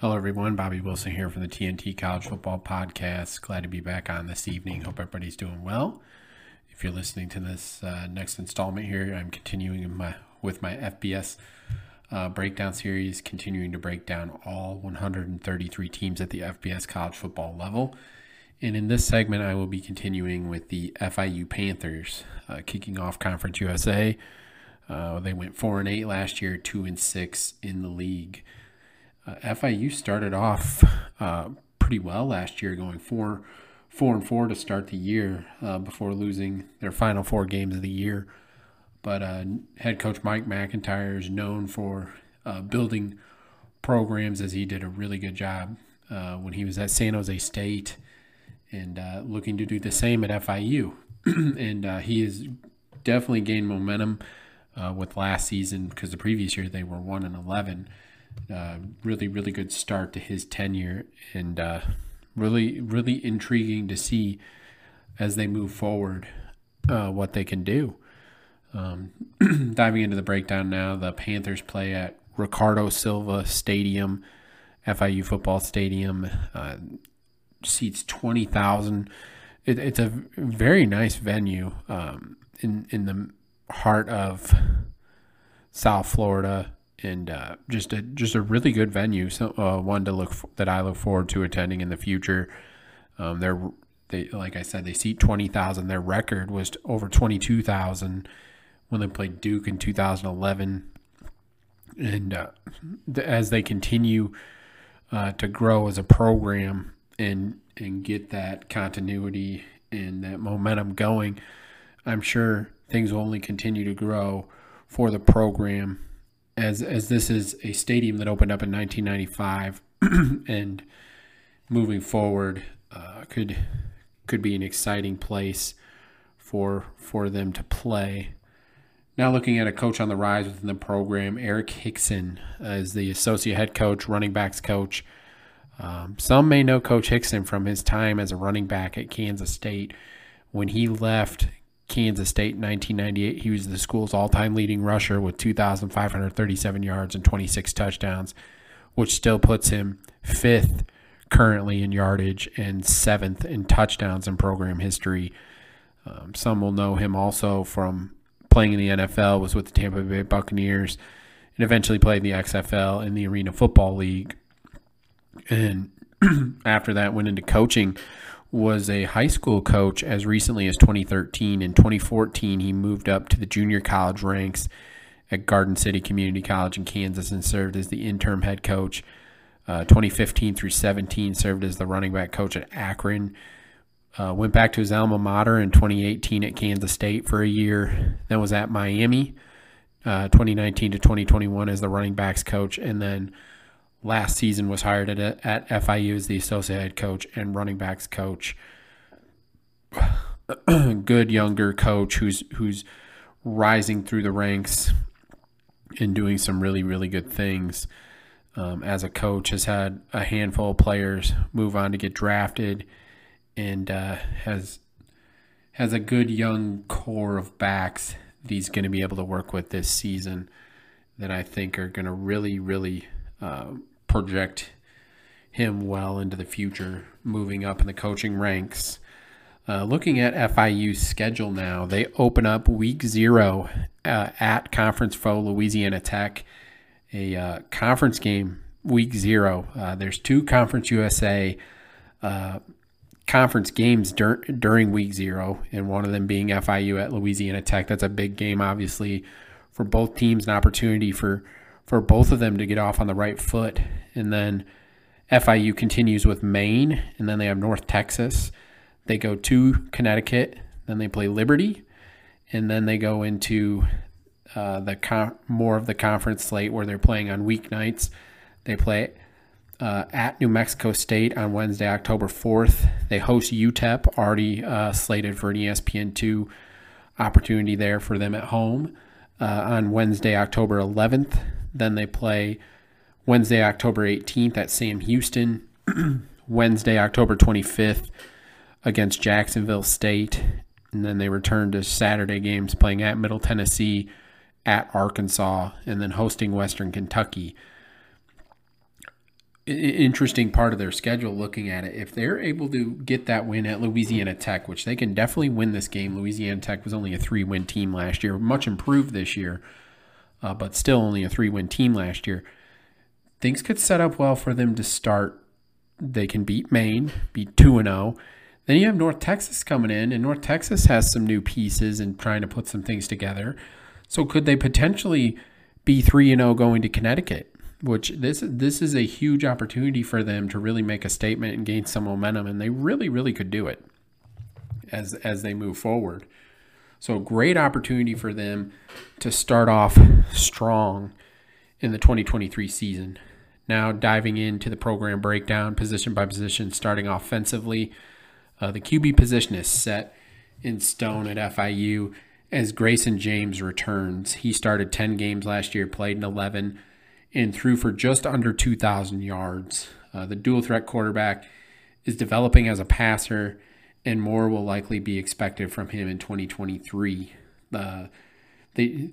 Hello, everyone. Bobby Wilson here from the TNT College Football Podcast. Glad to be back on this evening. Hope everybody's doing well. If you're listening to this uh, next installment here, I'm continuing my, with my FBS uh, breakdown series, continuing to break down all 133 teams at the FBS college football level. And in this segment, I will be continuing with the FIU Panthers, uh, kicking off Conference USA. Uh, they went four and eight last year, two and six in the league. Uh, FIU started off uh, pretty well last year, going four, four and four to start the year uh, before losing their final four games of the year. But uh, head coach Mike MacIntyre is known for uh, building programs, as he did a really good job uh, when he was at San Jose State, and looking to do the same at FIU. and he has definitely gained momentum with last season because the previous year they were one and eleven really, really good start to his tenure, and uh, really, really intriguing to see as they move forward uh, what they can do. Um, diving into the breakdown now, the Panthers play at Riccardo Silva Stadium, FIU football stadium, uh, seats twenty thousand. It, it's a very nice venue um, in in the heart of South Florida and uh, just a just a really good venue. So uh, one to look for, that I look forward to attending in the future. Um, they're they like I said they seat twenty thousand. Their record was over twenty two thousand when they played Duke in two thousand eleven, and uh, as they continue uh, to grow as a program and and get that continuity and that momentum going, I'm sure things will only continue to grow for the program as as this is a stadium that opened up in 1995 and moving forward uh, could could be an exciting place for for them to play. Now looking at a coach on the rise within the program, Eric Hickson is the associate head coach, running backs coach. Um, some may know Coach Hickson from his time as a running back at Kansas State. When he left Kansas State in 1998. He was the school's all time leading rusher with 2,537 yards and 26 touchdowns, which still puts him fifth currently in yardage and seventh in touchdowns in program history. Um, some will know him also from playing in the NFL, was with the Tampa Bay Buccaneers, and eventually played in the XFL in the Arena Football League. And after that, went into coaching was a high school coach as recently as 2013. In 2014, he moved up to the junior college ranks at Garden City Community College in Kansas and served as the interim head coach. Uh, 2015 through 17, served as the running back coach at Akron. Uh, went back to his alma mater in 2018 at Kansas State for a year. Then was at Miami, uh, 2019 to 2021 as the running backs coach, and then last season was hired at, at FIU as the associate head coach and running backs coach. Good younger coach who's who's rising through the ranks and doing some really really good things. Um, as a coach, has had a handful of players move on to get drafted, and uh, has has a good young core of backs that he's going to be able to work with this season. That I think are going to really really uh, project him well into the future, moving up in the coaching ranks. Uh, looking at FIU's schedule now, they open up week zero uh, at Conference foe Louisiana Tech, a uh, conference game week zero. Uh, there's two Conference USA uh, conference games dur- during week zero, and one of them being FIU at Louisiana Tech. That's a big game, obviously, for both teams, an opportunity for for both of them to get off on the right foot. And then FIU continues with Maine, and then they have North Texas. They go to Connecticut, then they play Liberty, and then they go into uh, the con- more of the conference slate where they're playing on weeknights. They play uh, at New Mexico State on Wednesday, October 4th. They host UTEP, already uh, slated for an ESPN2 opportunity there for them at home uh, on Wednesday, October 11th. Then they play Wednesday, October 18th at Sam Houston, Wednesday, October 25th against Jacksonville State, and then they return to Saturday games playing at Middle Tennessee, at Arkansas, and then hosting Western Kentucky. interesting part of their schedule looking at it. If they're able to get that win at Louisiana Tech, which they can definitely win this game, Louisiana Tech was only a three win team last year, much improved this year, uh, but still only a three win team last year. Things could set up well for them to start. They can beat Maine, beat 2 0. Then you have North Texas coming in, and North Texas has some new pieces and trying to put some things together. So could they potentially be 3 0 going to Connecticut? which this this is a huge opportunity for them to really make a statement and gain some momentum, and they really really could do it as as they move forward. So great opportunity for them to start off strong in the 2023 season. Now diving into the program breakdown, position by position, starting offensively, uh, the QB position is set in stone at FIU as Grayson James returns. He started 10 games last year, played in 11 and threw for just under 2,000 yards. Uh, the dual threat quarterback is developing as a passer, and more will likely be expected from him in 2023. Uh, the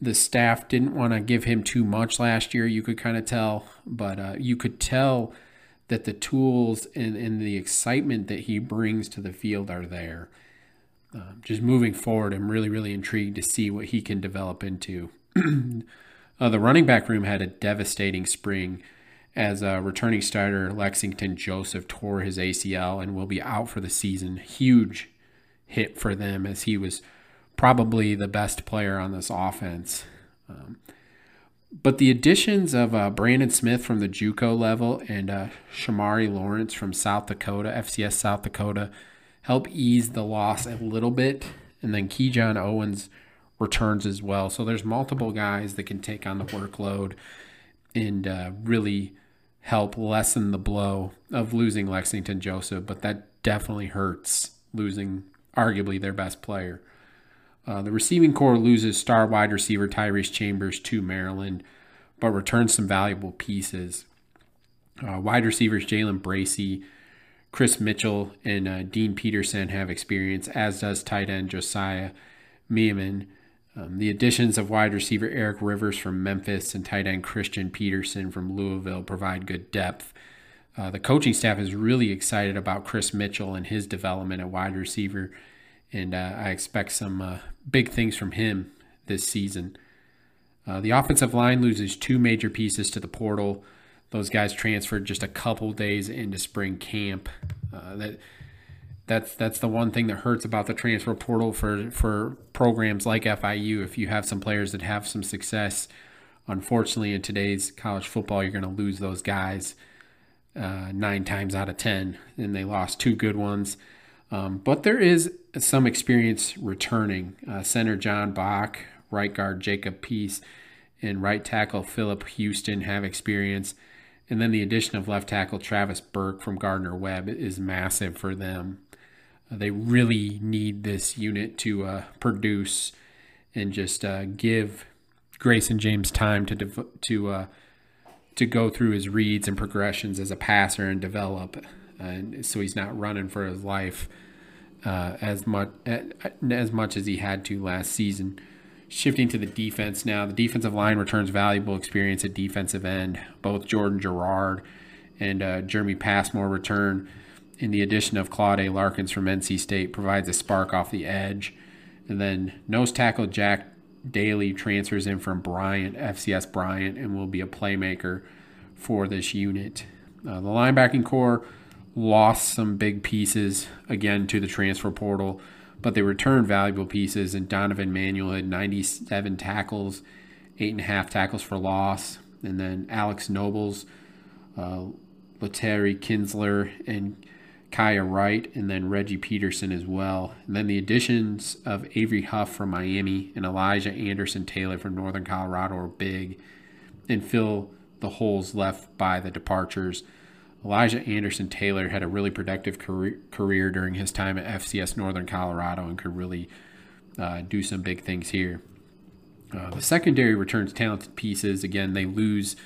the staff didn't want to give him too much last year. You could kind of tell, but uh, you could tell that the tools and, and the excitement that he brings to the field are there. Uh, just moving forward, I'm really, really intrigued to see what he can develop into. Uh, the running back room had a devastating spring as a returning starter Lexington Joseph tore his ACL and will be out for the season. Huge hit for them as he was probably the best player on this offense. Um, but the additions of uh, Brandon Smith from the JUCO level and uh, Shomari Lawrence from South Dakota, FCS South Dakota, help ease the loss a little bit. And then Kejon Owens returns as well. So there's multiple guys that can take on the workload and uh, really help lessen the blow of losing Lexington Joseph. But that definitely hurts losing arguably their best player. Uh, the receiving corps loses star wide receiver Tyrese Chambers to Maryland, but returns some valuable pieces. Uh, wide receivers Jalen Bracy, Chris Mitchell, and uh, Dean Peterson have experience, as does tight end Josiah Miamen. Um, the additions of wide receiver Eric Rivers from Memphis and tight end Christian Peterson from Louisville provide good depth. Uh, the coaching staff is really excited about Chris Mitchell and his development at wide receiver, and uh, I expect some uh, big things from him this season. Uh, the offensive line loses two major pieces to the portal. Those guys transferred just a couple days into spring camp. Uh, that that's that's the one thing that hurts about the transfer portal for for programs like FIU. If you have some players that have some success, unfortunately, in today's college football, you're going to lose those guys uh, nine times out of ten, and they lost two good ones. Um, but there is some experience returning. Uh, center John Bach, right guard Jacob Peace, and right tackle Philip Houston have experience. And then the addition of left tackle Travis Burke from Gardner Webb is massive for them. They really need this unit to uh, produce and just uh, give Grayson James time to dev- to uh, to go through his reads and progressions as a passer and develop, and so he's not running for his life uh, as much as much as he had to last season. Shifting to the defense now, the defensive line returns valuable experience at defensive end. Both Jordan Gerard and uh, Jeremy Passmore return and the addition of Claude A. Larkins from NC State provides a spark off the edge. And then nose tackle Jack Daly transfers in from Bryant, FCS Bryant, and will be a playmaker for this unit. Uh, the linebacking corps lost some big pieces again to the transfer portal, but they returned valuable pieces. And Donovan Manuel had 97 tackles, eight and a half tackles for loss. And then Alex Nobles, uh, Kinsler, and Kaya Wright, and then Reggie Peterson as well. And then the additions of Avery Huff from Miami and Elijah Anderson Taylor from Northern Colorado are big and fill the holes left by the departures. Elijah Anderson Taylor had a really productive career, career during his time at FCS Northern Colorado and could really uh, do some big things here. Uh, the secondary returns talented pieces. Again, they lose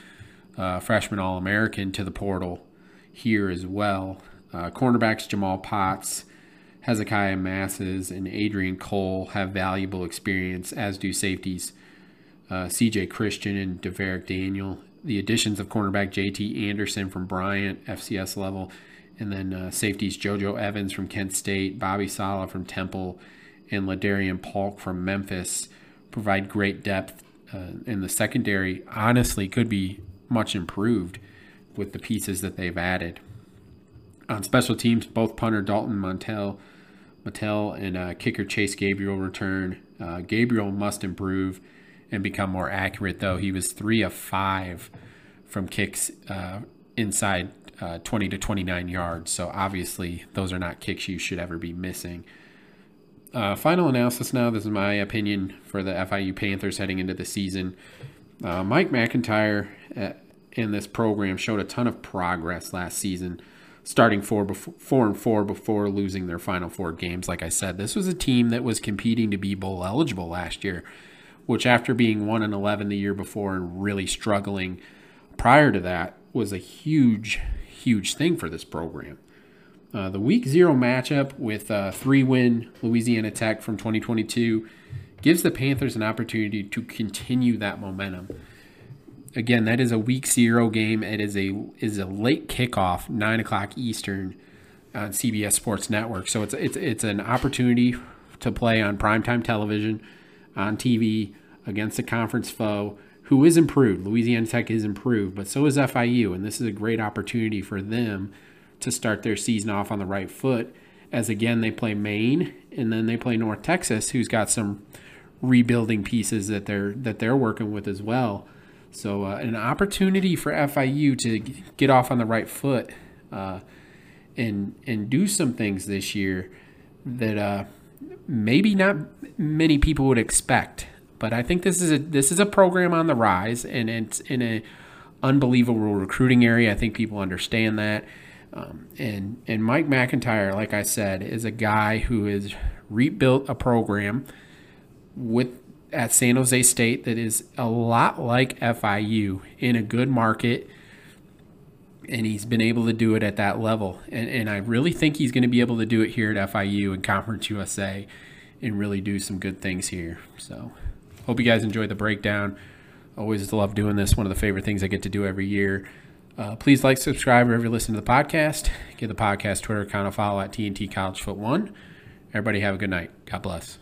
uh, freshman All American to the portal here as well. Uh, cornerbacks Jamal Potts, Hezekiah Masses, and Adrian Cole have valuable experience, as do safeties uh, CJ Christian and Deverick Daniel. the additions of cornerback JT Anderson from Bryant, FCS level, and then uh, safeties JoJo Evans from Kent State, Bobby Sala from Temple, and Ladarian Polk from Memphis provide great depth. Uh, in the secondary, honestly, could be much improved with the pieces that they've added. On special teams, both punter Dalton Montel, Mattel and uh, kicker Chase Gabriel return. Uh, Gabriel must improve and become more accurate, though. He was three of five from kicks uh, inside uh, 20 to 29 yards. So obviously, those are not kicks you should ever be missing. Uh, final analysis now. This is my opinion for the FIU Panthers heading into the season. Uh, Mike MacIntyre uh, in this program showed a ton of progress last season, starting four, before, four and four before losing their final four games. Like I said, this was a team that was competing to be bowl eligible last year, which after being one and eleven the year before and really struggling prior to that was a huge, huge thing for this program. Uh, the week zero matchup with uh, three win Louisiana Tech from 2022 gives the Panthers an opportunity to continue that momentum. Again, that is a week zero game. It is a is a late kickoff, nine o'clock Eastern, on CBS Sports Network. So it's it's it's an opportunity to play on primetime television, on TV against a conference foe who is improved. Louisiana Tech is improved, but so is FIU, and this is a great opportunity for them to start their season off on the right foot. As again, they play Maine and then they play North Texas, who's got some rebuilding pieces that they're that they're working with as well. So uh, an opportunity for FIU to get off on the right foot uh, and and do some things this year that uh, maybe not many people would expect. But I think this is a this is a program on the rise, and it's in a unbelievable recruiting area. I think people understand that. Um, and and Mike MacIntyre, like I said, is a guy who has rebuilt a program with at San Jose State that is a lot like FIU in a good market, and he's been able to do it at that level. And and I really think he's going to be able to do it here at FIU and Conference USA, and really do some good things here. So, hope you guys enjoyed the breakdown. Always love doing this. One of the favorite things I get to do every year. Uh, please like, subscribe wherever you listen to the podcast. Give the podcast Twitter account a follow at TNT College Foot One. Everybody have a good night. God bless.